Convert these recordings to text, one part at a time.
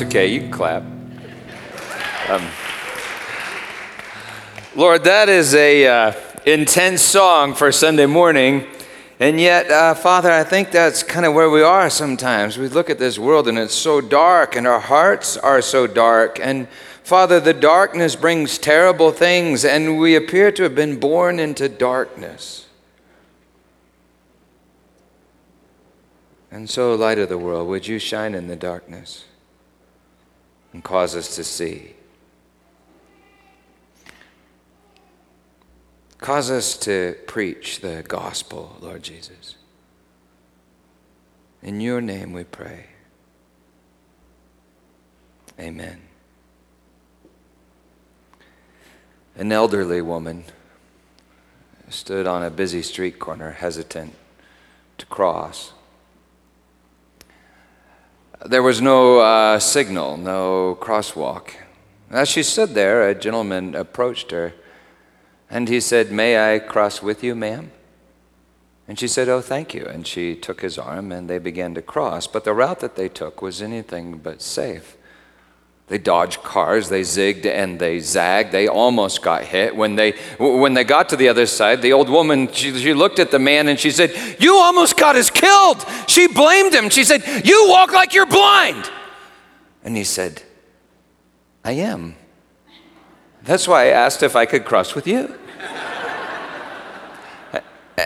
That's okay. You can clap. Um, Lord, that is a uh, intense song for Sunday morning, and yet, uh, Father, I think that's kind of where we are sometimes. We look at this world and it's so dark, and our hearts are so dark, and Father, the darkness brings terrible things, and we appear to have been born into darkness. And so, light of the world, would you shine in the darkness? And cause us to see. Cause us to preach the gospel, Lord Jesus. In your name we pray. Amen. An elderly woman stood on a busy street corner, hesitant to cross. There was no uh, signal, no crosswalk. As she stood there, a gentleman approached her and he said, May I cross with you, ma'am? And she said, Oh, thank you. And she took his arm and they began to cross. But the route that they took was anything but safe. They dodged cars, they zigged and they zagged. They almost got hit. When they, when they got to the other side, the old woman, she, she looked at the man and she said, You almost got us killed. She blamed him. She said, You walk like you're blind. And he said, I am. That's why I asked if I could cross with you.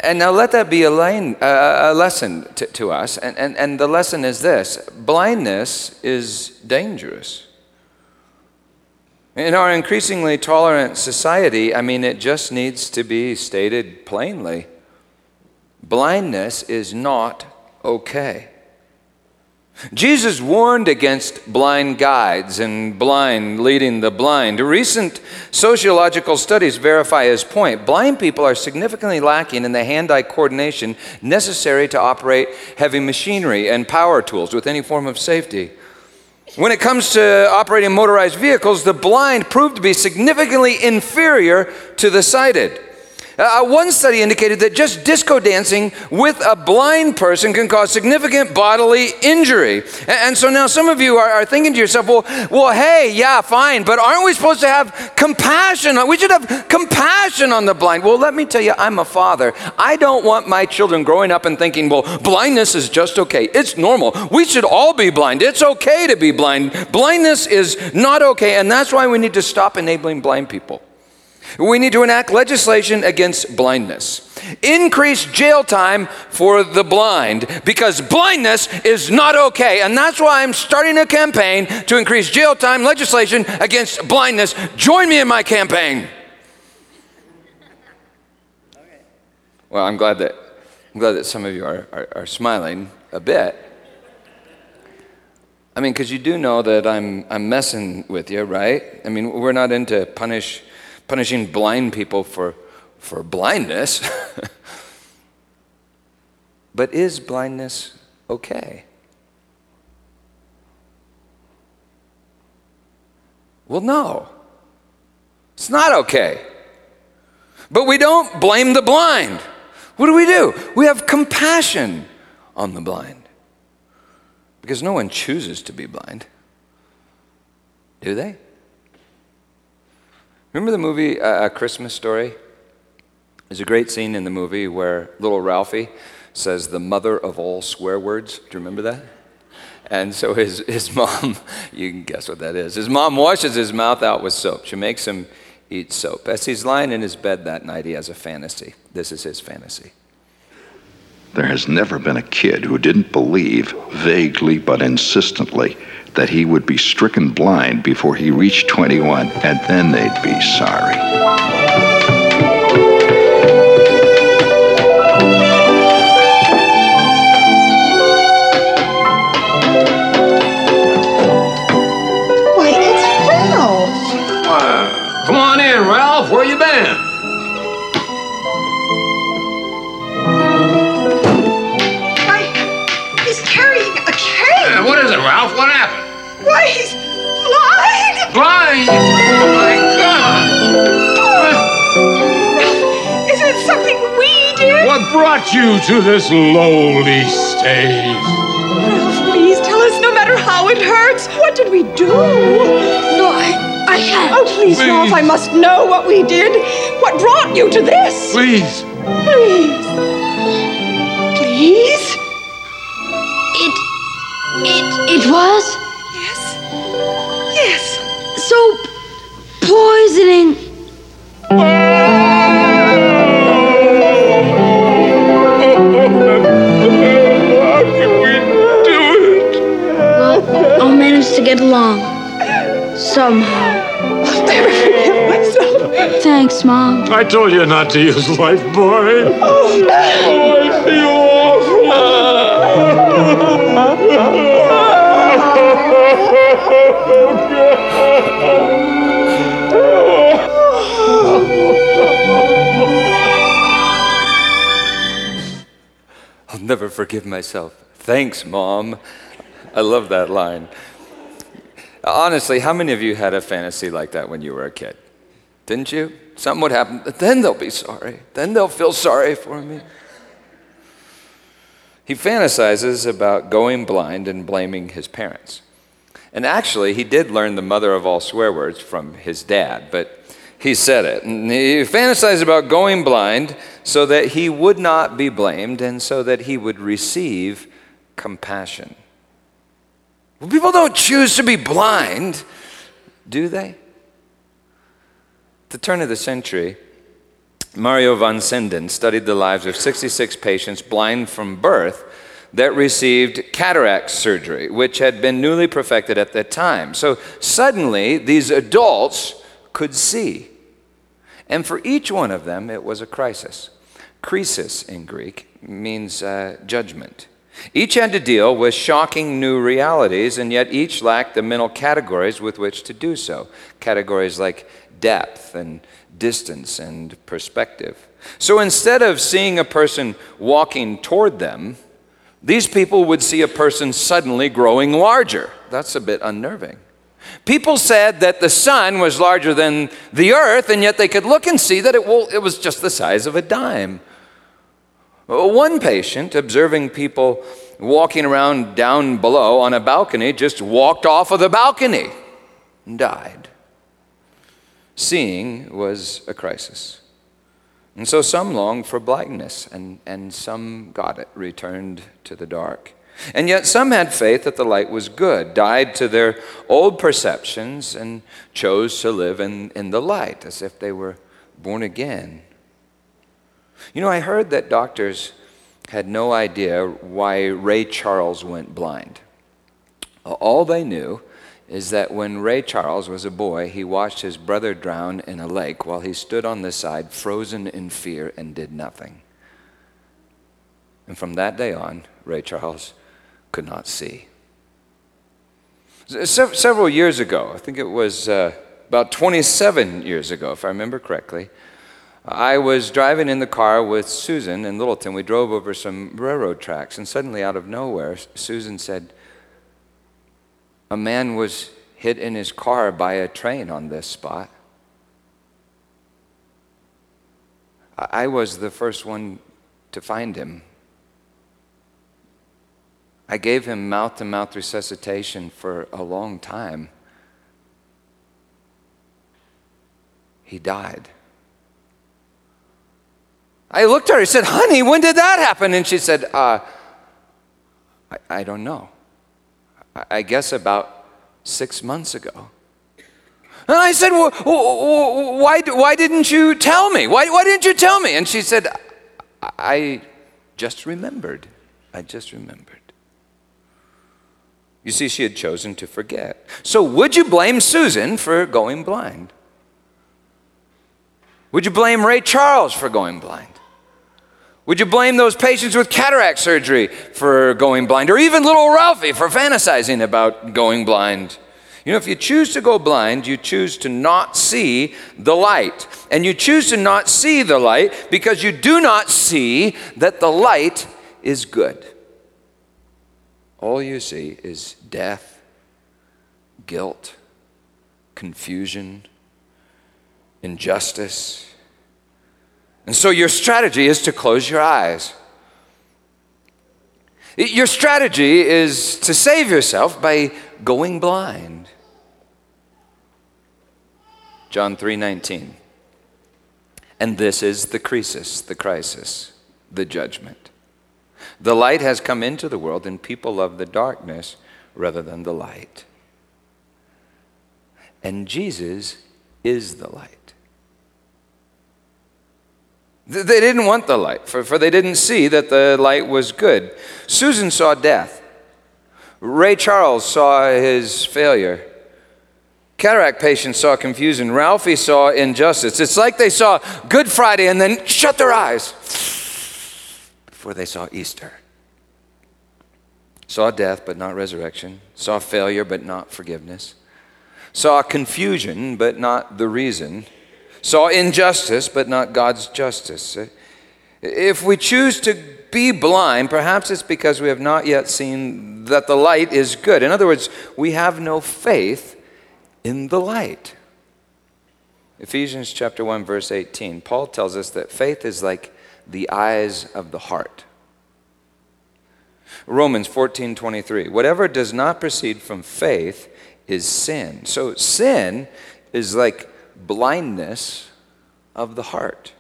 And now let that be a, uh, a lesson to, to us. And, and, and the lesson is this blindness is dangerous. In our increasingly tolerant society, I mean, it just needs to be stated plainly blindness is not okay. Jesus warned against blind guides and blind leading the blind. Recent sociological studies verify his point. Blind people are significantly lacking in the hand eye coordination necessary to operate heavy machinery and power tools with any form of safety. When it comes to operating motorized vehicles, the blind proved to be significantly inferior to the sighted. Uh, one study indicated that just disco dancing with a blind person can cause significant bodily injury. And, and so now some of you are, are, thinking to yourself, well, well, hey, yeah, fine, but aren't we supposed to have compassion? We should have compassion on the blind. Well, let me tell you, I'm a father. I don't want my children growing up and thinking, well, blindness is just okay. It's normal. We should all be blind. It's okay to be blind. Blindness is not okay, and that's why we need to stop enabling blind people. We need to enact legislation against blindness. Increase jail time for the blind because blindness is not okay. And that's why I'm starting a campaign to increase jail time legislation against blindness. Join me in my campaign. Well, I'm glad that, I'm glad that some of you are, are, are smiling a bit. I mean, because you do know that I'm, I'm messing with you, right? I mean, we're not into punish punishing blind people for, for blindness. but is blindness okay? Well, no. It's not okay. But we don't blame the blind. What do we do? We have compassion on the blind. Because no one chooses to be blind. Do they? Remember the movie uh, A Christmas Story? There's a great scene in the movie where little Ralphie says the mother of all swear words. Do you remember that? And so his, his mom, you can guess what that is. His mom washes his mouth out with soap. She makes him eat soap. As he's lying in his bed that night, he has a fantasy. This is his fantasy. There has never been a kid who didn't believe, vaguely but insistently, that he would be stricken blind before he reached 21, and then they'd be sorry. Brought you to this lowly state? Ralph, please tell us, no matter how it hurts. What did we do? No, I, I can't. Oh, please, Please. Ralph, I must know what we did. What brought you to this? Please. Please. Please? It, it, it was Yes. Yes. soap poisoning. How manage to get along somehow. I'll never forgive myself. Thanks, Mom. I told you not to use life, boy. Oh, I feel I'll never forgive myself. Thanks, Mom. I love that line. Honestly, how many of you had a fantasy like that when you were a kid? Didn't you? Something would happen, then they'll be sorry. Then they'll feel sorry for me. He fantasizes about going blind and blaming his parents. And actually, he did learn the mother of all swear words from his dad, but he said it. And he fantasized about going blind so that he would not be blamed and so that he would receive compassion. Well, people don't choose to be blind, do they? At the turn of the century, Marius von Senden studied the lives of 66 patients blind from birth that received cataract surgery, which had been newly perfected at that time. So suddenly, these adults could see. And for each one of them, it was a crisis. Krisis in Greek means uh, judgment. Each had to deal with shocking new realities, and yet each lacked the mental categories with which to do so. Categories like depth and distance and perspective. So instead of seeing a person walking toward them, these people would see a person suddenly growing larger. That's a bit unnerving. People said that the sun was larger than the earth, and yet they could look and see that it, was just the size of a dime. One patient, observing people walking around down below on a balcony, just walked off of the balcony and died. Seeing was a crisis. And so some longed for blindness, and, and some got it, returned to the dark. And yet some had faith that the light was good, died to their old perceptions, and chose to live in, in the light as if they were born again. You know, I heard that doctors had no idea why Ray Charles went blind. All they knew is that when Ray Charles was a boy, he watched his brother drown in a lake while he stood on the side, frozen in fear, and did nothing. And from that day on, Ray Charles could not see. Se- several years ago, I think it was uh, about 27 years ago, if I remember correctly, I was driving in the car with Susan in Littleton. We drove over some railroad tracks, and suddenly, out of nowhere, Susan said, A man was hit in his car by a train on this spot. I was the first one to find him. I gave him mouth to mouth resuscitation for a long time. He died. I looked at her, I said, Honey, when did that happen? And she said, uh, I, I don't know. I, I guess about six months ago. And I said, well, why, why didn't you tell me? Why, why didn't you tell me? And she said, I just remembered. I just remembered. You see, she had chosen to forget. So, would you blame Susan for going blind? Would you blame Ray Charles for going blind? Would you blame those patients with cataract surgery for going blind, or even little Ralphie for fantasizing about going blind? You know, if you choose to go blind, you choose to not see the light. And you choose to not see the light because you do not see that the light is good. All you see is death, guilt, confusion, injustice and so your strategy is to close your eyes. Your strategy is to save yourself by going blind. John 3:19. And this is the crisis, the crisis, the judgment. The light has come into the world and people love the darkness rather than the light. And Jesus is the light. They didn't want the light, for, for they didn't see that the light was good. Susan saw death. Ray Charles saw his failure. Cataract patients saw confusion. Ralphie saw injustice. It's like they saw Good Friday and then shut their eyes before they saw Easter. Saw death, but not resurrection. Saw failure, but not forgiveness. Saw confusion, but not the reason saw injustice, but not God's justice. Uh, if we choose to be blind, perhaps it's because we have not yet seen that the light is good. In other words, we have no faith in the light. Ephesians chapter 1 verse 18. Paul tells us that faith is like the eyes of the heart. Romans 14:23. Whatever does not proceed from faith is sin. So sin is like blindness of the heart.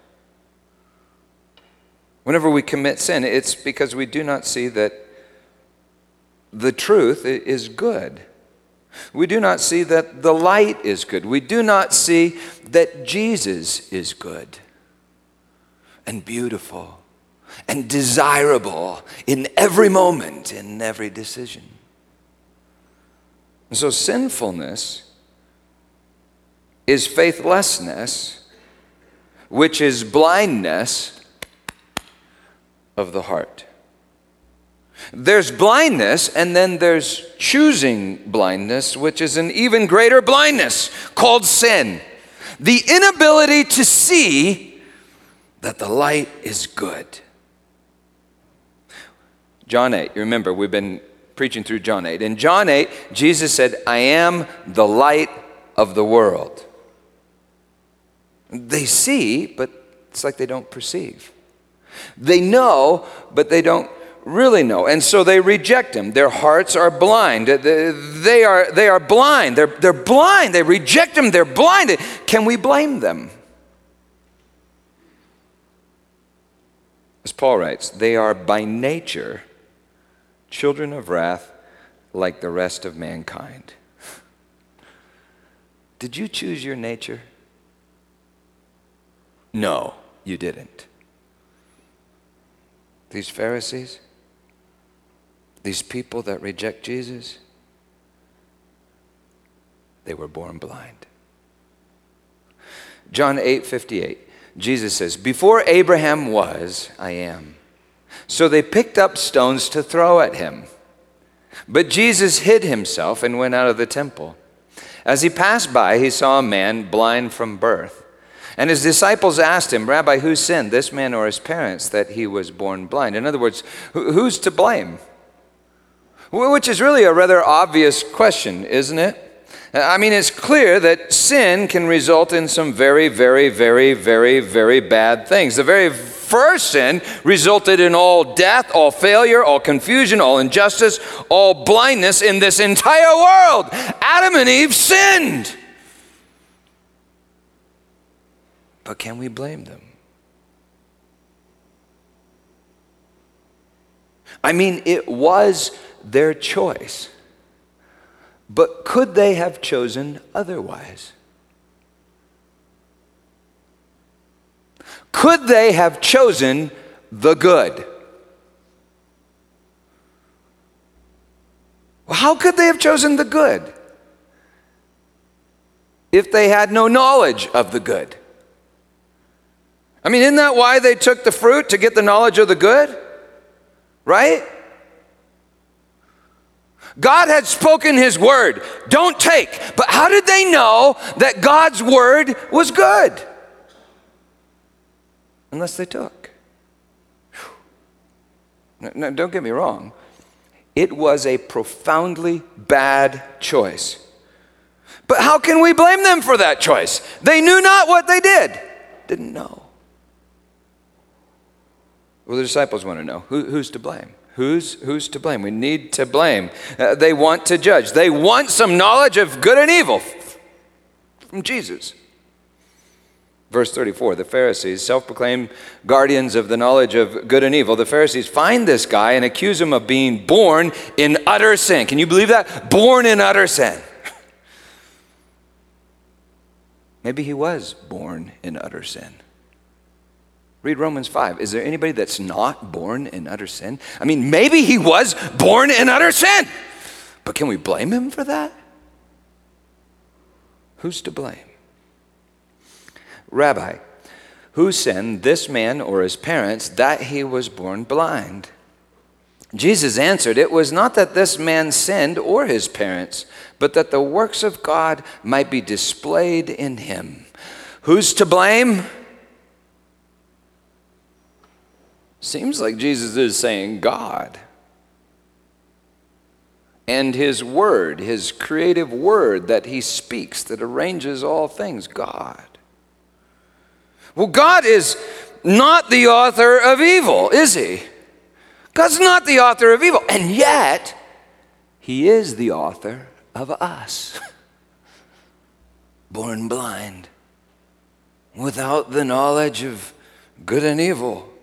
Whenever we commit sin, it's because we do not see that the truth is good. We do not see that the light is good. We do not see that Jesus is good and beautiful and desirable in every moment, in every decision. And so sinfulness is faithlessness, which is blindness of the heart. There's blindness, and then there's choosing blindness, which is an even greater blindness called sin. The inability to see that the light is good. John 8, you remember, we've been preaching through John 8. In John 8, Jesus said, I am the light of the world. They see, but it's like they don't perceive. They know, but they don't really know. And so they reject him. Their hearts are blind. They are, they are blind. They're, they're blind. They reject him. They're blind. Can we blame them? As Paul writes, they are by nature children of wrath like the rest of mankind. Did you choose your nature? No, you didn't. These Pharisees, these people that reject Jesus, they were born blind. John 8 58, Jesus says, Before Abraham was, I am. So they picked up stones to throw at him. But Jesus hid himself and went out of the temple. As he passed by, he saw a man blind from birth. And his disciples asked him, Rabbi, who sinned, this man or his parents, that he was born blind? In other words, who's to blame? Which is really a rather obvious question, isn't it? I mean, it's clear that sin can result in some very, very, very, very, very bad things. The very first sin resulted in all death, all failure, all confusion, all injustice, all blindness in this entire world. Adam and Eve sinned. But can we blame them? I mean, it was their choice. But could they have chosen otherwise? Could they have chosen the good? Well, how could they have chosen the good if they had no knowledge of the good? I mean, isn't that why they took the fruit to get the knowledge of the good? Right? God had spoken his word, don't take. But how did they know that God's word was good? Unless they took. Now, don't get me wrong. It was a profoundly bad choice. But how can we blame them for that choice? They knew not what they did, didn't know. Well, the disciples want to know who, who's to blame. Who's, who's to blame? We need to blame. Uh, they want to judge. They want some knowledge of good and evil from Jesus. Verse 34 the Pharisees, self proclaimed guardians of the knowledge of good and evil, the Pharisees find this guy and accuse him of being born in utter sin. Can you believe that? Born in utter sin. Maybe he was born in utter sin. Read Romans 5. Is there anybody that's not born in utter sin? I mean, maybe he was born in utter sin, but can we blame him for that? Who's to blame? Rabbi, who sinned, this man or his parents, that he was born blind? Jesus answered, It was not that this man sinned or his parents, but that the works of God might be displayed in him. Who's to blame? Seems like Jesus is saying God. And his word, his creative word that he speaks that arranges all things, God. Well, God is not the author of evil, is he? God's not the author of evil. And yet, he is the author of us. Born blind, without the knowledge of good and evil.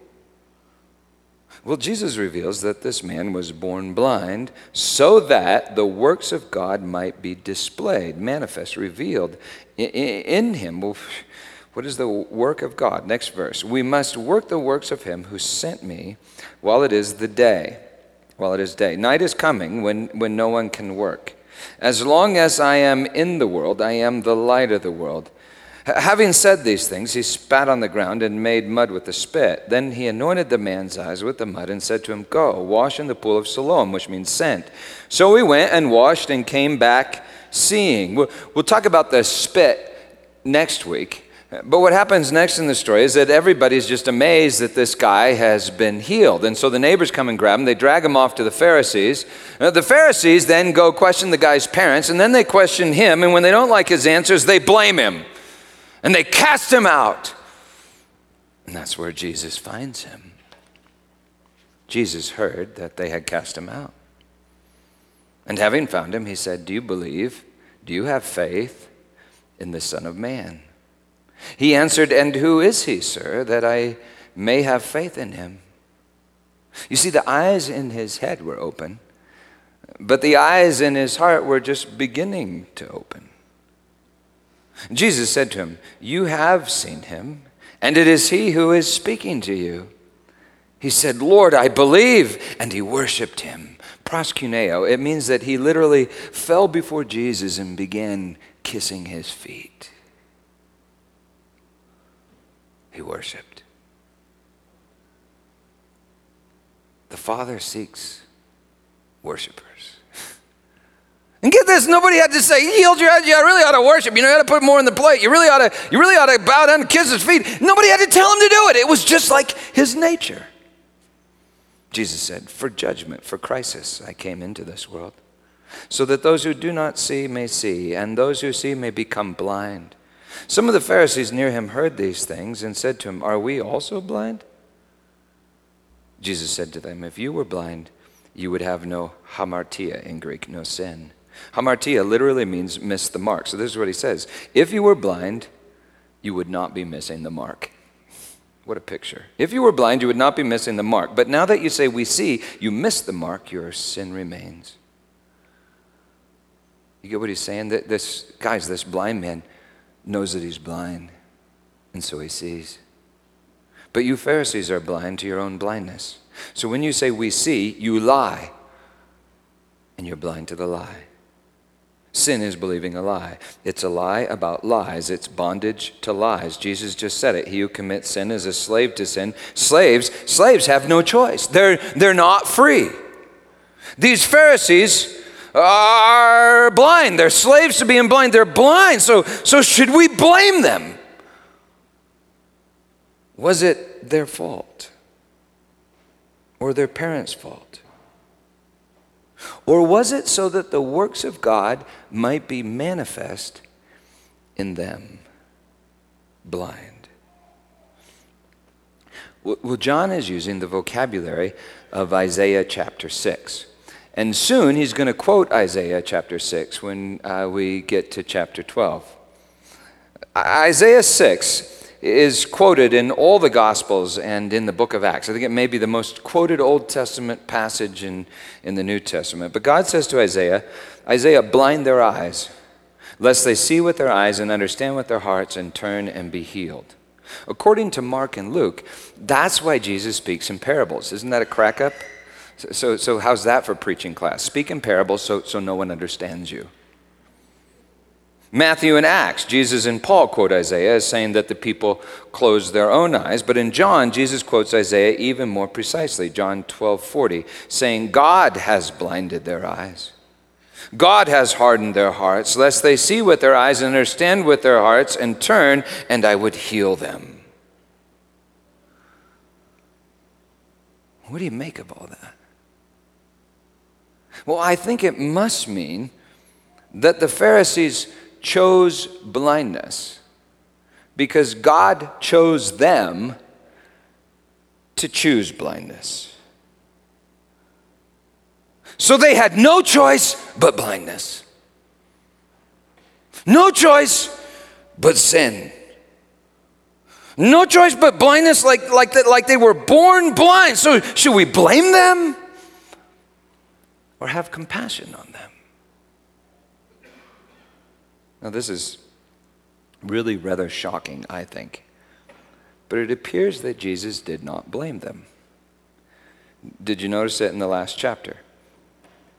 Well, Jesus reveals that this man was born blind so that the works of God might be displayed, manifest, revealed in him. Well, what is the work of God? Next verse. We must work the works of him who sent me while it is the day. While it is day. Night is coming when, when no one can work. As long as I am in the world, I am the light of the world. Having said these things, he spat on the ground and made mud with the spit. Then he anointed the man's eyes with the mud and said to him, Go, wash in the pool of Siloam, which means sent. So he went and washed and came back seeing. We'll, we'll talk about the spit next week. But what happens next in the story is that everybody's just amazed that this guy has been healed. And so the neighbors come and grab him. They drag him off to the Pharisees. Uh, the Pharisees then go question the guy's parents, and then they question him. And when they don't like his answers, they blame him and they cast him out. And that's where Jesus finds him. Jesus heard that they had cast him out. And having found him, he said, Do you believe? Do you have faith in the Son of Man? He answered, And who is he, sir, that I may have faith in him? You see, the eyes in his head were open, but the eyes in his heart were just beginning to open. Jesus said to him, You have seen him, and it is he who is speaking to you. He said, Lord, I believe, and he worshiped him. Proskuneo, it means that he literally fell before Jesus and began kissing his feet. He worshiped. The Father seeks worshipers. And get this, nobody had to say, "He healed your head. You really ought to worship. You know, you ought to put more in the plate. You really ought to, you really ought to bow down and kiss his feet. Nobody had to tell him to do it. It was just like his nature. Jesus said, For judgment, for crisis, I came into this world, so that those who do not see may see, and those who see may become blind. Some of the Pharisees near him heard these things and said to him, Are we also blind? Jesus said to them, If you were blind, you would have no hamartia in Greek, no sin. Hamartia literally means miss the mark. So this is what he says If you were blind, you would not be missing the mark. What a picture. If you were blind, you would not be missing the mark. But now that you say we see, you miss the mark, your sin remains. You get what he's saying? That this guys, this blind man knows that he's blind, and so he sees. But you Pharisees are blind to your own blindness. So when you say we see, you lie, and you're blind to the lie. Sin is believing a lie. It's a lie about lies. It's bondage to lies. Jesus just said it. He who commits sin is a slave to sin. Slaves, slaves have no choice. They're, they're not free. These Pharisees are blind. They're slaves to being blind. They're blind. So, so should we blame them? Was it their fault? Or their parents' fault? Or was it so that the works of God might be manifest in them? Blind. Well, John is using the vocabulary of Isaiah chapter 6. And soon he's going to quote Isaiah chapter 6 when uh, we get to chapter 12. Isaiah 6 is quoted in all the Gospels and in the book of Acts. I think it may be the most quoted Old Testament passage in, in the New Testament. But God says to Isaiah, Isaiah, blind their eyes, lest they see with their eyes and understand with their hearts and turn and be healed. According to Mark and Luke, that's why Jesus speaks in parables. Isn't that a crack up? So, so how's that for preaching class? Speak in parables so, so no one understands you. Matthew and Acts, Jesus and Paul quote Isaiah as saying that the people closed their own eyes. But in John, Jesus quotes Isaiah even more precisely, John 12 40, saying, God has blinded their eyes. God has hardened their hearts, lest they see with their eyes and understand with their hearts and turn, and I would heal them. What do you make of all that? Well, I think it must mean that the Pharisees chose blindness because God chose them to choose blindness. So they had no choice but blindness. No choice but sin. No choice but blindness, like, like, that, like they were born blind. So, should we blame them or have compassion on them? Now, this is really rather shocking, I think. But it appears that Jesus did not blame them. Did you notice it in the last chapter?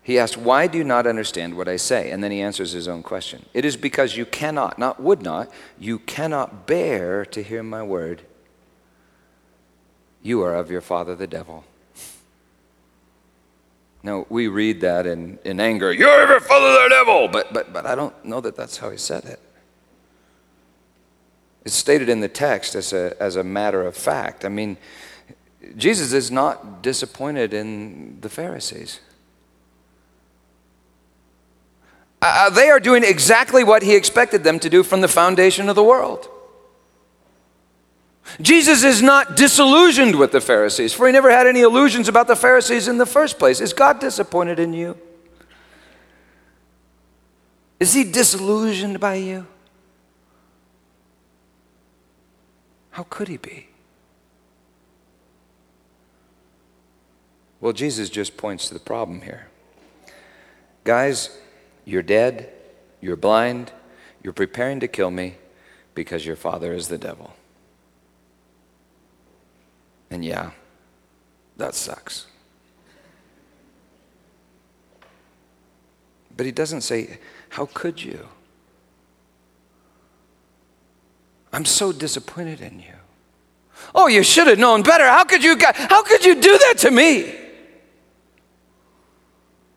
He asked, Why do you not understand what I say? And then he answers his own question. It is because you cannot, not would not, you cannot bear to hear my word. You are of your father the devil. Now, we read that in, in anger, you're your father the devil, but, but, but I don't know that that's how he said it. It's stated in the text as a, as a matter of fact. I mean, Jesus is not disappointed in the Pharisees. Uh, they are doing exactly what he expected them to do from the foundation of the world. Jesus is not disillusioned with the Pharisees, for he never had any illusions about the Pharisees in the first place. Is God disappointed in you? Is he disillusioned by you? How could he be? Well, Jesus just points to the problem here. Guys, you're dead, you're blind, you're preparing to kill me because your father is the devil. And yeah, that sucks. But he doesn't say, How could you? I'm so disappointed in you. Oh, you should have known better. How could you, how could you do that to me?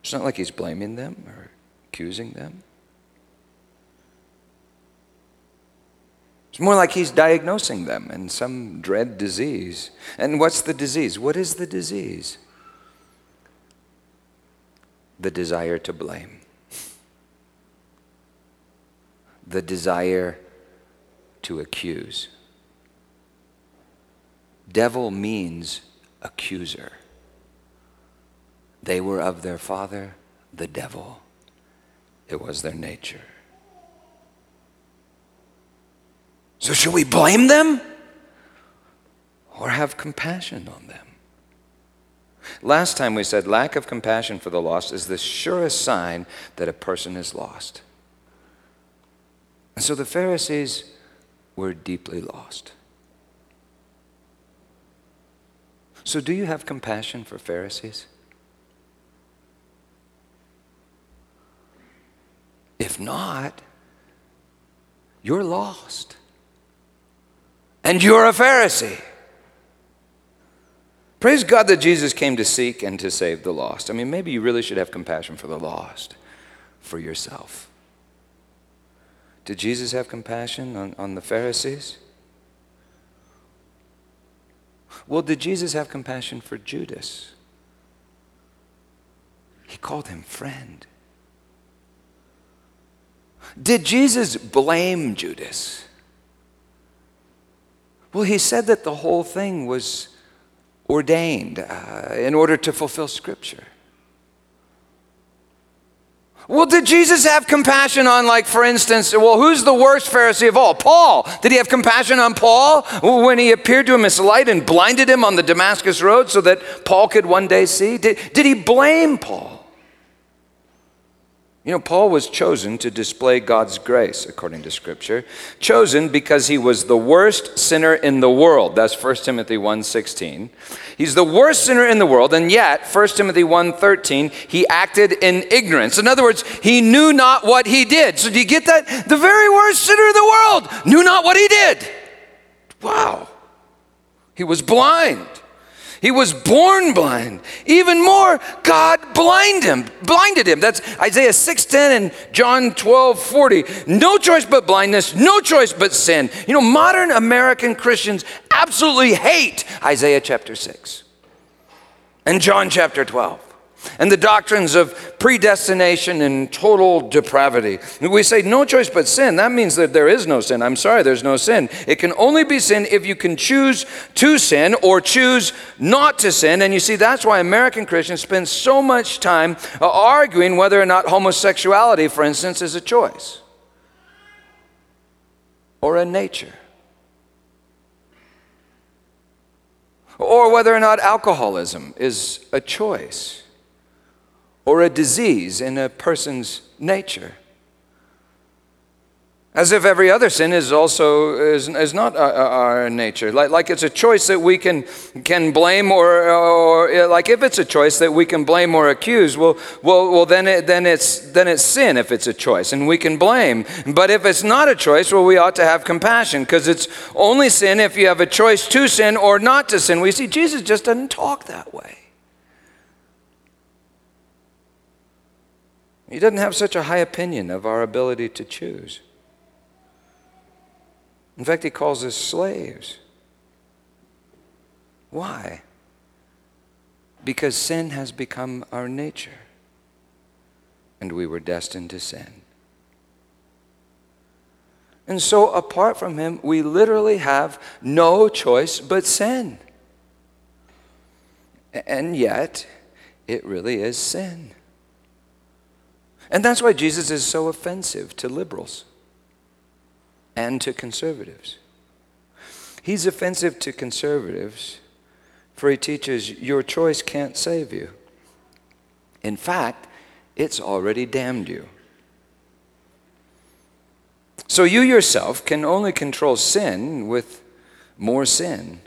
It's not like he's blaming them or accusing them. It's more like he's diagnosing them in some dread disease. And what's the disease? What is the disease? The desire to blame, the desire to accuse. Devil means accuser. They were of their father, the devil. It was their nature. So, should we blame them or have compassion on them? Last time we said lack of compassion for the lost is the surest sign that a person is lost. And so the Pharisees were deeply lost. So, do you have compassion for Pharisees? If not, you're lost. And you're a Pharisee. Praise God that Jesus came to seek and to save the lost. I mean, maybe you really should have compassion for the lost, for yourself. Did Jesus have compassion on, on the Pharisees? Well, did Jesus have compassion for Judas? He called him friend. Did Jesus blame Judas? Well, he said that the whole thing was ordained uh, in order to fulfill Scripture. Well, did Jesus have compassion on, like, for instance, well, who's the worst Pharisee of all? Paul. Did he have compassion on Paul when he appeared to him as light and blinded him on the Damascus road so that Paul could one day see? Did, did he blame Paul? You know, Paul was chosen to display God's grace, according to Scripture. Chosen because he was the worst sinner in the world. That's 1 Timothy 1.16. He's the worst sinner in the world, and yet, 1 Timothy 1.13, he acted in ignorance. In other words, he knew not what he did. So do you get that? The very worst sinner in the world knew not what he did. Wow. He was blind. He was born blind. Even more, God blinded him, blinded him. That's Isaiah 6:10 and John 12:40. No choice but blindness, no choice but sin. You know, modern American Christians absolutely hate Isaiah chapter 6 and John chapter 12 and the doctrines of predestination and total depravity. We say no choice but sin. That means that there is no sin. I'm sorry, there's no sin. It can only be sin if you can choose to sin or choose not to sin. And you see, that's why American Christians spend so much time uh, arguing whether or not homosexuality, for instance, is a choice or a nature. Or whether or not alcoholism is a choice or a disease in a person's nature. As if every other sin is also is, is not our, our, nature. Like, like it's a choice that we can, can blame or, or like if it's a choice that we can blame or accuse, well, well, well then, it, then, it's, then it's sin if it's a choice and we can blame. But if it's not a choice, well, we ought to have compassion because it's only sin if you have a choice to sin or not to sin. We see Jesus just doesn't talk that way. He doesn't have such a high opinion of our ability to choose. In fact, he calls us slaves. Why? Because sin has become our nature, and we were destined to sin. And so, apart from Him, we literally have no choice but sin. And yet, it really is sin. And that's why Jesus is so offensive to liberals and to conservatives. He's offensive to conservatives for he teaches your choice can't save you. In fact, it's already damned you. So you yourself can only control sin with more sin.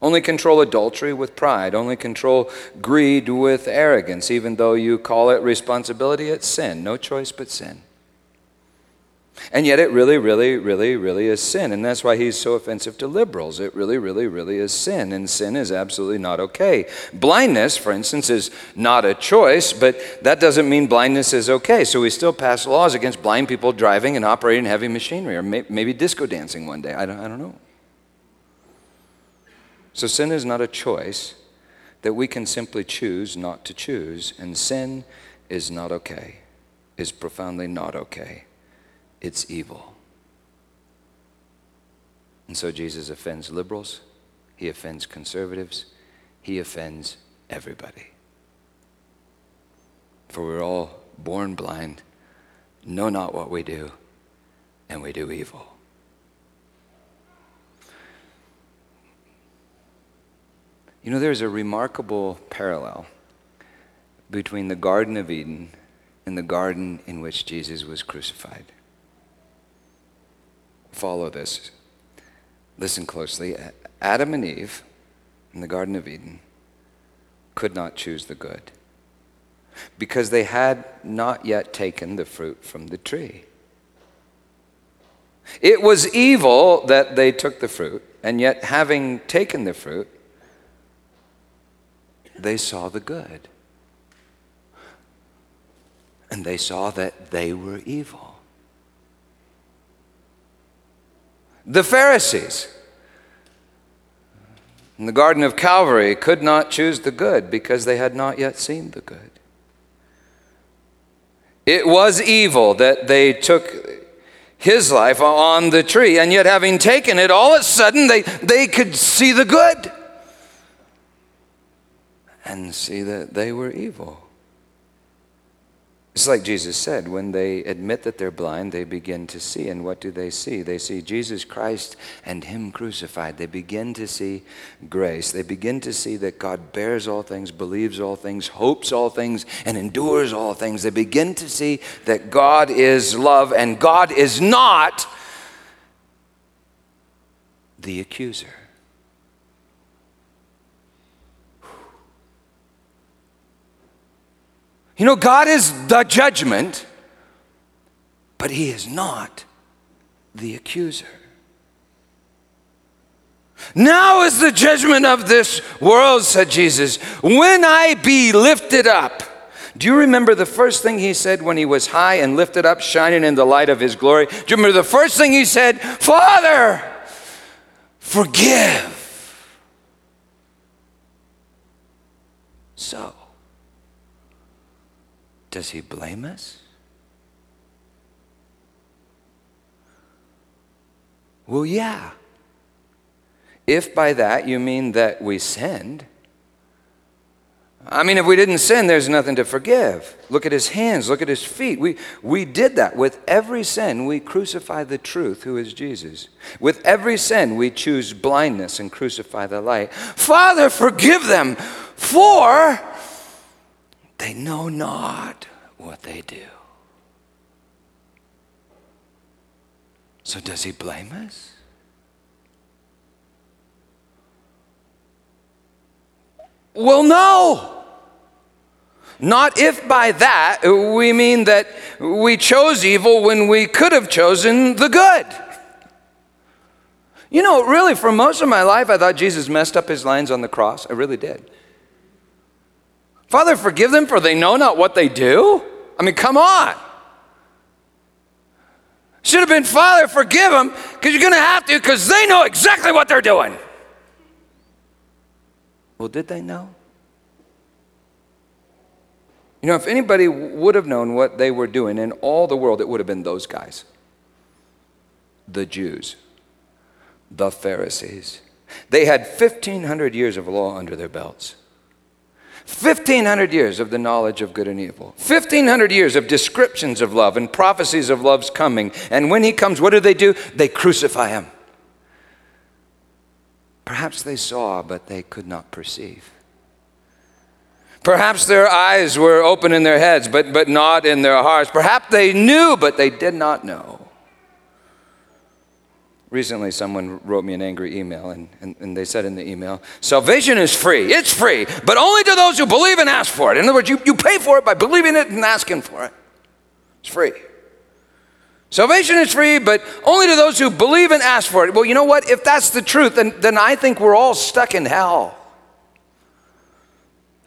Only control adultery with pride. Only control greed with arrogance, even though you call it responsibility, it's sin. No choice but sin. And yet, it really, really, really, really is sin. And that's why he's so offensive to liberals. It really, really, really is sin. And sin is absolutely not okay. Blindness, for instance, is not a choice, but that doesn't mean blindness is okay. So we still pass laws against blind people driving and operating heavy machinery, or may, maybe disco dancing one day. I don't, I don't know. So sin is not a choice that we can simply choose not to choose. And sin is not okay, is profoundly not okay it's evil. And so Jesus offends liberals, he offends conservatives, he offends everybody. For we're all born blind, know not what we do, and we do evil. You know, there's a remarkable parallel between the Garden of Eden and the garden in which Jesus was crucified follow this. Listen closely. Adam and Eve in the Garden of Eden could not choose the good because they had not yet taken the fruit from the tree. It was evil that they took the fruit, and yet, having taken the fruit, they saw the good. And they saw that they were evil. the Pharisees in the Garden of Calvary could not choose the good because they had not yet seen the good. It was evil that they took his life on the tree, and yet, having taken it, all of a sudden they, they could see the good and see that they were evil. It's like Jesus said when they admit that they're blind, they begin to see. And what do they see? They see Jesus Christ and Him crucified. They begin to see grace. They begin to see that God bears all things, believes all things, hopes all things, and endures all things. They begin to see that God is love and God is not the accuser. You know, God is the judgment, but He is not the accuser. Now is the judgment of this world, said Jesus, when I be lifted up. Do you remember the first thing he said when he was high and lifted up, shining in the light of his glory? Do you remember the first thing he said? Father, forgive. So, does he blame us? Well, yeah. If by that you mean that we sinned, I mean, if we didn't sin, there's nothing to forgive. Look at his hands, look at his feet. We, we did that. With every sin, we crucify the truth, who is Jesus. With every sin, we choose blindness and crucify the light. Father, forgive them, for they know not what they do. So, does he blame us? Well, no. Not if by that we mean that we chose evil when we could have chosen the good. You know, really, for most of my life, I thought Jesus messed up his lines on the cross. I really did. Father, forgive them, for they know not what they do. I mean, come on. Should have been, Father, forgive them, because you're going to have to, because they know exactly what they're doing. Well, did they know? You know, if anybody would have known what they were doing in all the world, it would have been those guys the Jews, the Pharisees. They had 1,500 years of law under their belts. 1,500 years of the knowledge of good and evil. 1,500 years of descriptions of love and prophecies of love's coming. And when he comes, what do they do? They crucify him. Perhaps they saw, but they could not perceive. Perhaps their eyes were open in their heads, but, but not in their hearts. Perhaps they knew, but they did not know. Recently, someone wrote me an angry email, and, and, and, they said in the email, Salvation is free. It's free, but only to those who believe and ask for it. In other words, you, you pay for it by believing it and asking for it. It's free. Salvation is free, but only to those who believe and ask for it. Well, you know what? If that's the truth, then, then I think we're all stuck in hell.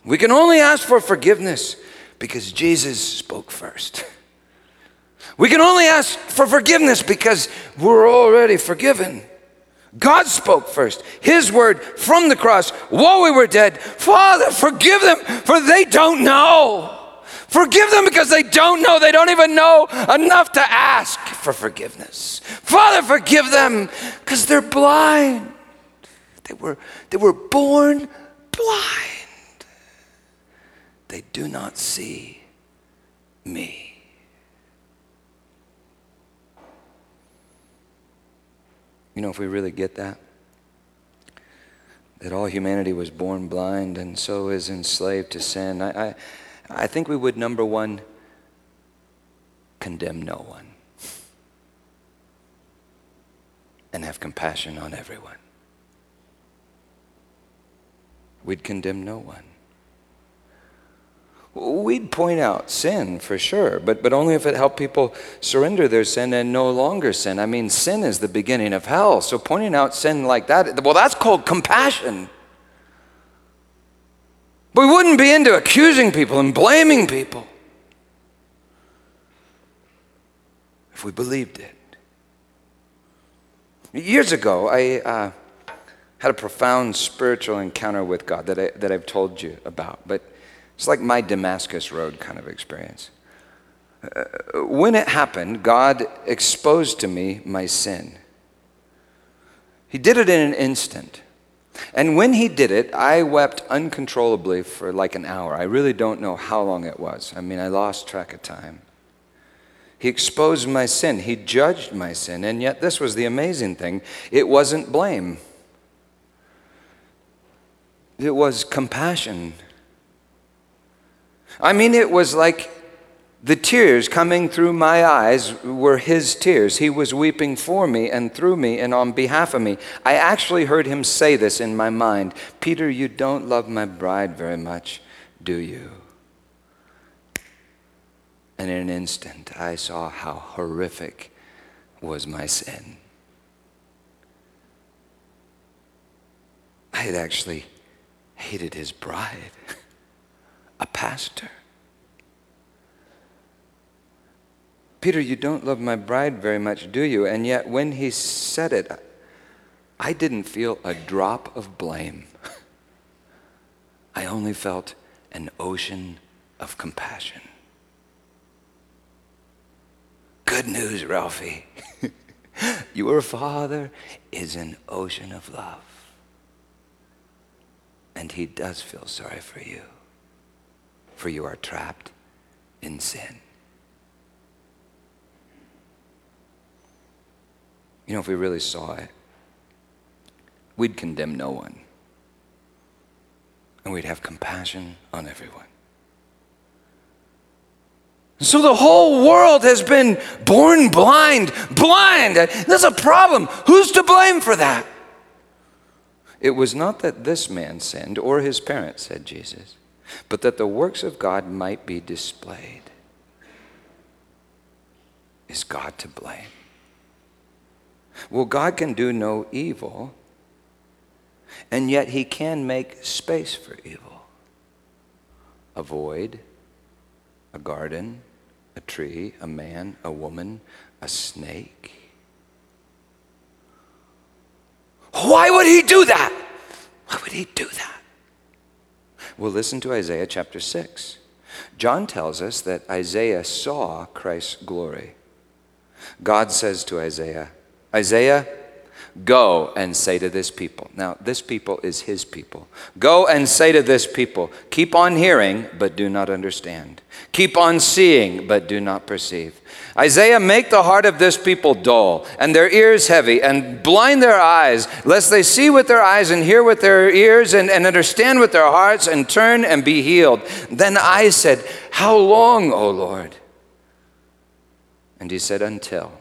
We can only ask for forgiveness because Jesus spoke first. We can only ask for forgiveness because we're already forgiven. God spoke first. His word from the cross while we were dead Father, forgive them, for they don't know. Forgive them because they don't know. They don't even know enough to ask for forgiveness. Father, forgive them because they're blind. They were, they were born blind. They do not see me. You know, if we really get that, that all humanity was born blind and so is enslaved to sin, I, I, I think we would, number one, condemn no one and have compassion on everyone. We'd condemn no one. We'd point out sin for sure, but, but only if it helped people surrender their sin and no longer sin. I mean, sin is the beginning of hell. So pointing out sin like that, well, that's called compassion. But we wouldn't be into accusing people and blaming people if we believed it. Years ago, I uh, had a profound spiritual encounter with God that, I, that I've told you about, but it's like my Damascus Road kind of experience. Uh, when it happened, God exposed to me my sin. He did it in an instant. And when he did it, I wept uncontrollably for like an hour. I really don't know how long it was. I mean, I lost track of time. He exposed my sin, he judged my sin, and yet this was the amazing thing it wasn't blame, it was compassion. I mean, it was like the tears coming through my eyes were his tears. He was weeping for me and through me and on behalf of me. I actually heard him say this in my mind Peter, you don't love my bride very much, do you? And in an instant, I saw how horrific was my sin. I had actually hated his bride. A pastor. Peter, you don't love my bride very much, do you? And yet, when he said it, I didn't feel a drop of blame. I only felt an ocean of compassion. Good news, Ralphie. Your father is an ocean of love. And he does feel sorry for you for you are trapped in sin. You know, if we really saw it, we'd condemn no one. And we'd have compassion on everyone. So the whole world has been born blind, blind. There's a problem. Who's to blame for that? It was not that this man sinned or his parents, said Jesus but that the works of God might be displayed. Is God to blame? Well, God can do no evil, and yet He can make space for evil. A void, a garden, a tree, a man, a woman, a snake? Why would he do that? Why would he do that? Well, listen to Isaiah chapter 6. John tells us that Isaiah saw Christ's glory. God says to Isaiah, Isaiah, Go and say to this people. Now, this people is his people. Go and say to this people, keep on hearing, but do not understand. Keep on seeing, but do not perceive. Isaiah, make the heart of this people dull, and their ears heavy, and blind their eyes, lest they see with their eyes, and hear with their ears, and, and understand with their hearts, and turn and be healed. Then I said, How long, O Lord? And he said, Until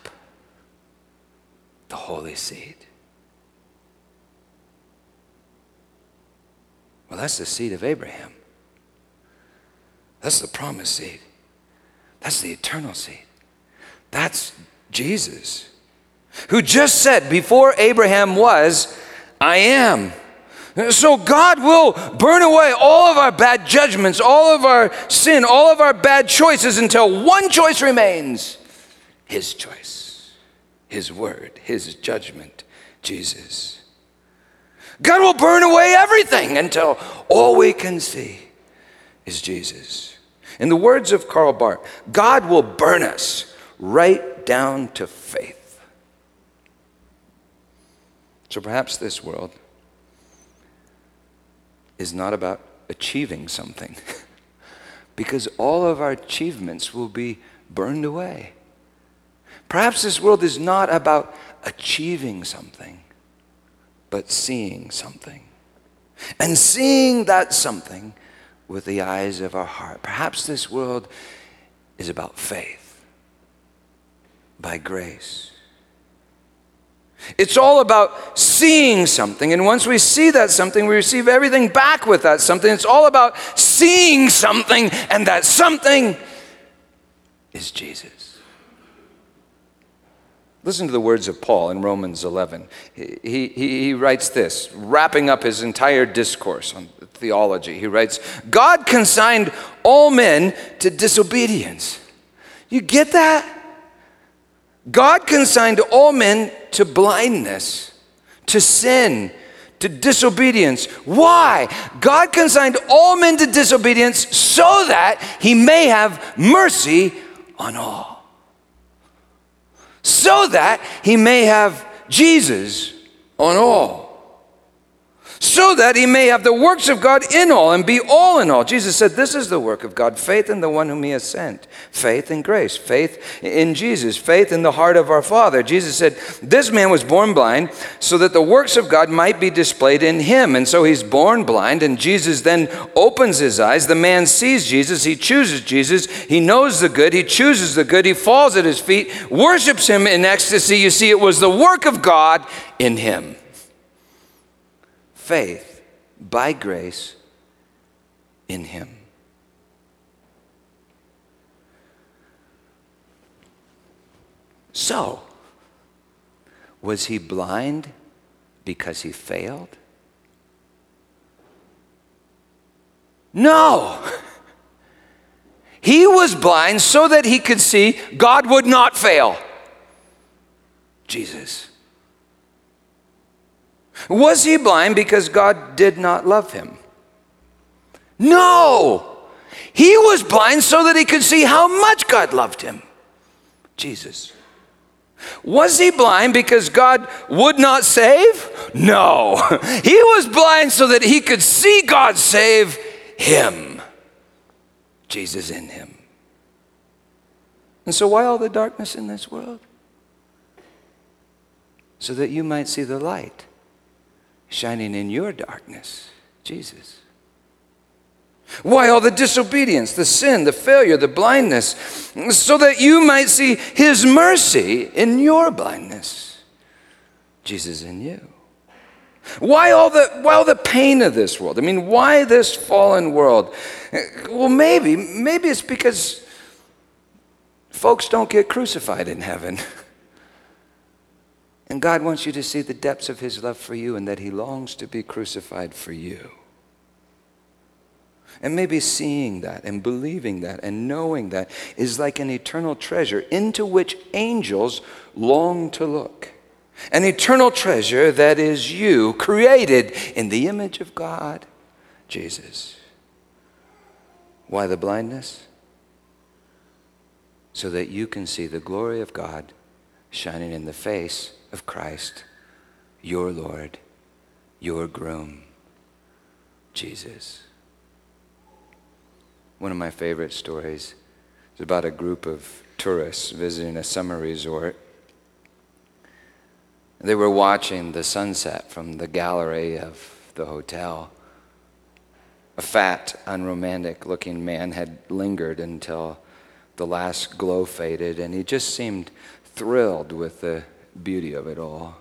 the holy seed. Well, that's the seed of Abraham. That's the promised seed. That's the eternal seed. That's Jesus, who just said, Before Abraham was, I am. So God will burn away all of our bad judgments, all of our sin, all of our bad choices until one choice remains His choice. His word, His judgment, Jesus. God will burn away everything until all we can see is Jesus. In the words of Karl Barth, God will burn us right down to faith. So perhaps this world is not about achieving something, because all of our achievements will be burned away. Perhaps this world is not about achieving something, but seeing something. And seeing that something with the eyes of our heart. Perhaps this world is about faith by grace. It's all about seeing something, and once we see that something, we receive everything back with that something. It's all about seeing something, and that something is Jesus. Listen to the words of Paul in Romans 11. He, he, he, writes this, wrapping up his entire discourse on theology. He writes, God consigned all men to disobedience. You get that? God consigned all men to blindness, to sin, to disobedience. Why? God consigned all men to disobedience so that he may have mercy on all so that he may have Jesus on all so that he may have the works of God in all and be all in all. Jesus said, This is the work of God faith in the one whom he has sent, faith in grace, faith in Jesus, faith in the heart of our Father. Jesus said, This man was born blind so that the works of God might be displayed in him. And so he's born blind, and Jesus then opens his eyes. The man sees Jesus, he chooses Jesus, he knows the good, he chooses the good, he falls at his feet, worships him in ecstasy. You see, it was the work of God in him faith by grace in Him. So, was he blind because he failed? No. He was blind so that he could see God would not fail. Jesus. Was he blind because God did not love him? No. He was blind so that he could see how much God loved him. Jesus. Was he blind because God would not save? No. He was blind so that he could see God save him. Jesus in him. And so, why all the darkness in this world? So that you might see the light shining in your darkness, Jesus. Why all the disobedience, the sin, the failure, the blindness, so that you might see His mercy in your blindness, Jesus in you. Why all the, why all the pain of this world? I mean, why this fallen world? Well, maybe, maybe it's because folks don't get crucified in heaven. And God wants you to see the depths of His love for you and that He longs to be crucified for you. And maybe seeing that and believing that and knowing that is like an eternal treasure into which angels long to look. An eternal treasure that is you, created in the image of God, Jesus. Why the blindness? So that you can see the glory of God shining in the face of Christ, your Lord, your groom, Jesus. One of my favorite stories is about a group of tourists visiting a summer resort. They were watching the sunset from the gallery of the hotel. A fat, unromantic looking man had lingered until the last glow faded, and he just seemed thrilled with the beauty of it all.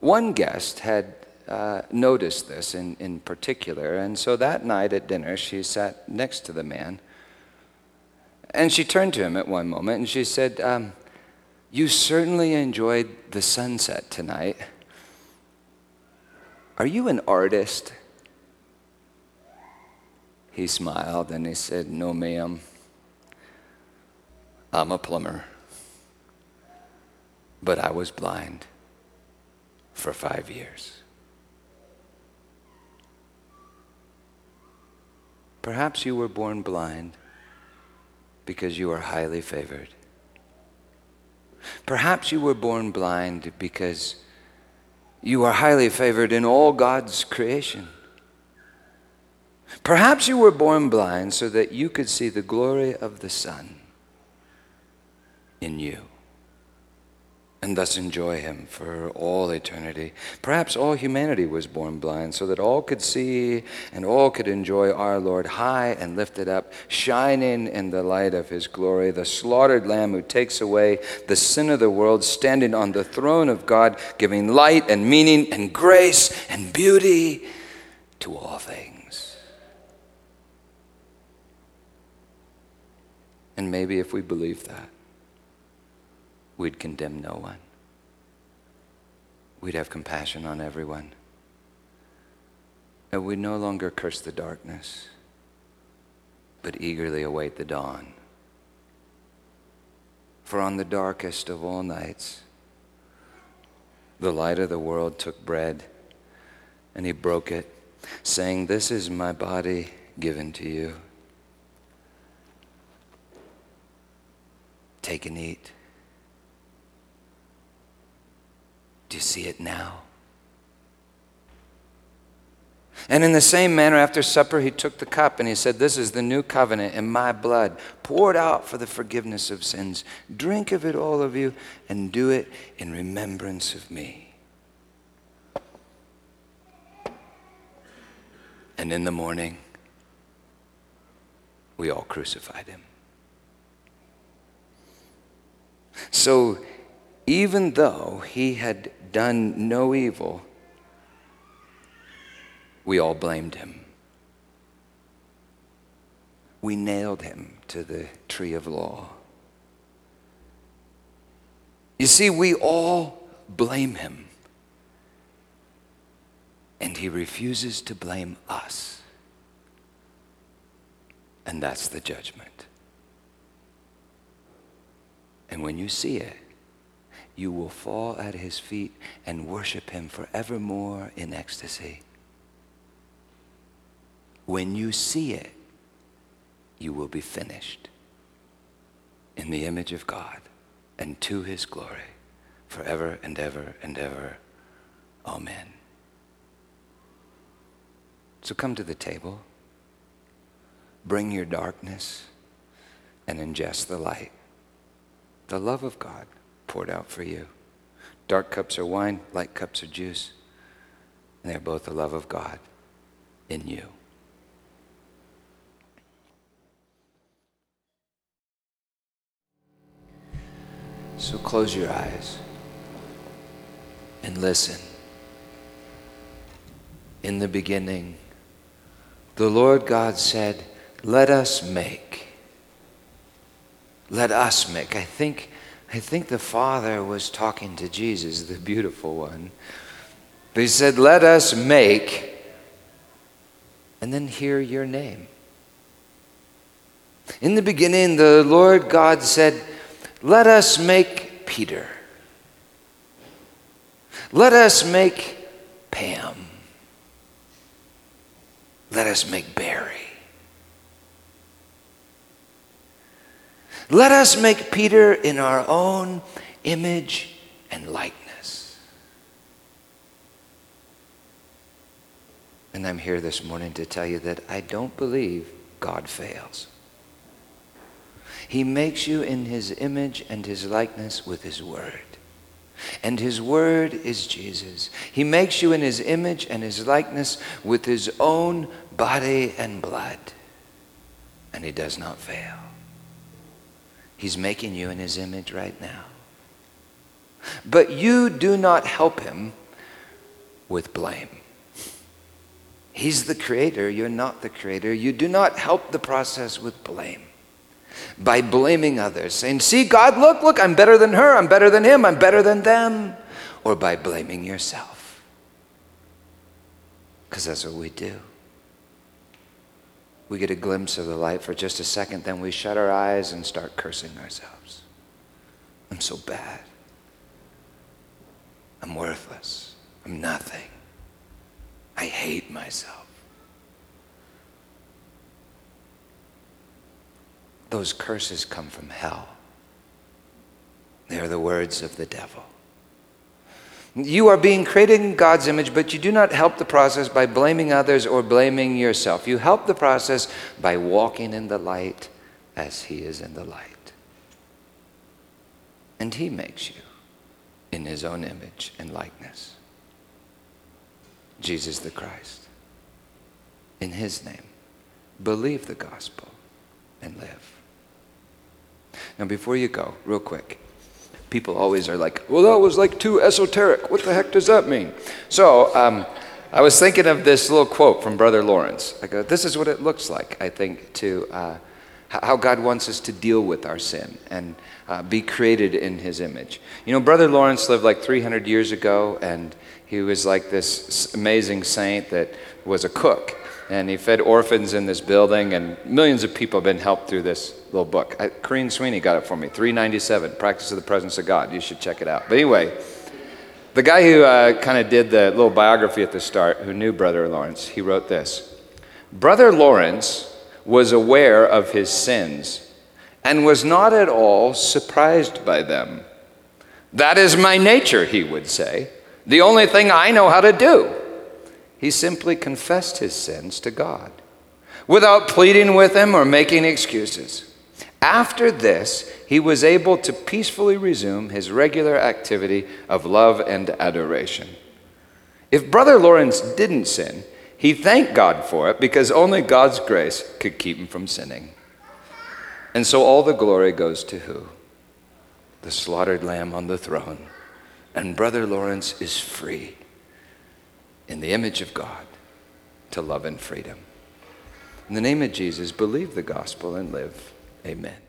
One guest had uh, noticed this in, in particular, and so that night at dinner, she sat next to the man. And she turned to him at one moment and she said, um, You certainly enjoyed the sunset tonight. Are you an artist? He smiled and he said, No, ma'am. I'm a plumber but I was blind for five years. Perhaps you were born blind because you are highly favored. Perhaps you were born blind because you are highly favored in all God's creation. Perhaps you were born blind so that you could see the glory of the sun in you and thus enjoy him for all eternity. Perhaps all humanity was born blind so that all could see and all could enjoy our Lord high and lifted up, shining in the light of his glory, the slaughtered lamb who takes away the sin of the world, standing on the throne of God, giving light and meaning and grace and beauty to all things. And maybe if we believe that, we'd condemn no one. We'd have compassion on everyone. And we'd no longer curse the darkness, but eagerly await the dawn. For on the darkest of all nights, the light of the world took bread and he broke it, saying, This is my body given to you. Take and eat. Do you see it now? And in the same manner, after supper, he took the cup and he said, This is the new covenant in my blood, poured out for the forgiveness of sins. Drink of it, all of you, and do it in remembrance of me. And in the morning, we all crucified him. So, even though he had done no evil, we all blamed him. We nailed him to the tree of law. You see, we all blame him. And he refuses to blame us. And that's the judgment. And when you see it, you will fall at his feet and worship him forevermore in ecstasy. When you see it, you will be finished in the image of God and to his glory forever and ever and ever. Amen. So come to the table, bring your darkness, and ingest the light, the love of God poured out for you. Dark cups are wine, light cups are juice. And they are both the love of God in you. So close your eyes and listen. In the beginning, the Lord God said, Let us make. Let us make. I think I think the Father was talking to Jesus, the beautiful one. But he said, Let us make, and then hear your name. In the beginning, the Lord God said, Let us make Peter. Let us make Pam. Let us make Barry. Let us make Peter in our own image and likeness. And I'm here this morning to tell you that I don't believe God fails. He makes you in his image and his likeness with his word. And his word is Jesus. He makes you in his image and his likeness with his own body and blood. And he does not fail. He's making you in his image right now. But you do not help him with blame. He's the creator, you're not the creator. You do not help the process with blame by blaming others, saying, See, God, look, look, I'm better than her, I'm better than him, I'm better than them, or by blaming yourself. Because that's what we do. We get a glimpse of the light for just a second, then we shut our eyes and start cursing ourselves. I'm so bad. I'm worthless. I'm nothing. I hate myself. Those curses come from hell. They are the words of the devil. You are being created in God's image, but you do not help the process by blaming others or blaming yourself. You help the process by walking in the light as He is in the light. And He makes you in His own image and likeness. Jesus the Christ. In His name, believe the gospel and live. Now, before you go, real quick, people always are like, well, that was like too esoteric. What the heck does that mean? So, um, I was thinking of this little quote from Brother Lawrence. I go, this is what it looks like, I think, to uh, how God wants us to deal with our sin and uh, be created in his image. You know, Brother Lawrence lived like 300 years ago, and he was like this amazing saint that was a cook and he fed orphans in this building, and millions of people have been helped through this little book. I, Corrine Sweeney got it for me, 397, Practice of the Presence of God. You should check it out. But anyway, the guy who uh, kind of did the little biography at the start, who knew Brother Lawrence, he wrote this Brother Lawrence was aware of his sins and was not at all surprised by them. That is my nature, he would say. The only thing I know how to do. He simply confessed his sins to God without pleading with him or making excuses. After this, he was able to peacefully resume his regular activity of love and adoration. If Brother Lawrence didn't sin, he thanked God for it because only God's grace could keep him from sinning. And so all the glory goes to who? The slaughtered lamb on the throne. And Brother Lawrence is free in the image of God to love and freedom. In the name of Jesus, believe the gospel and live. Amen.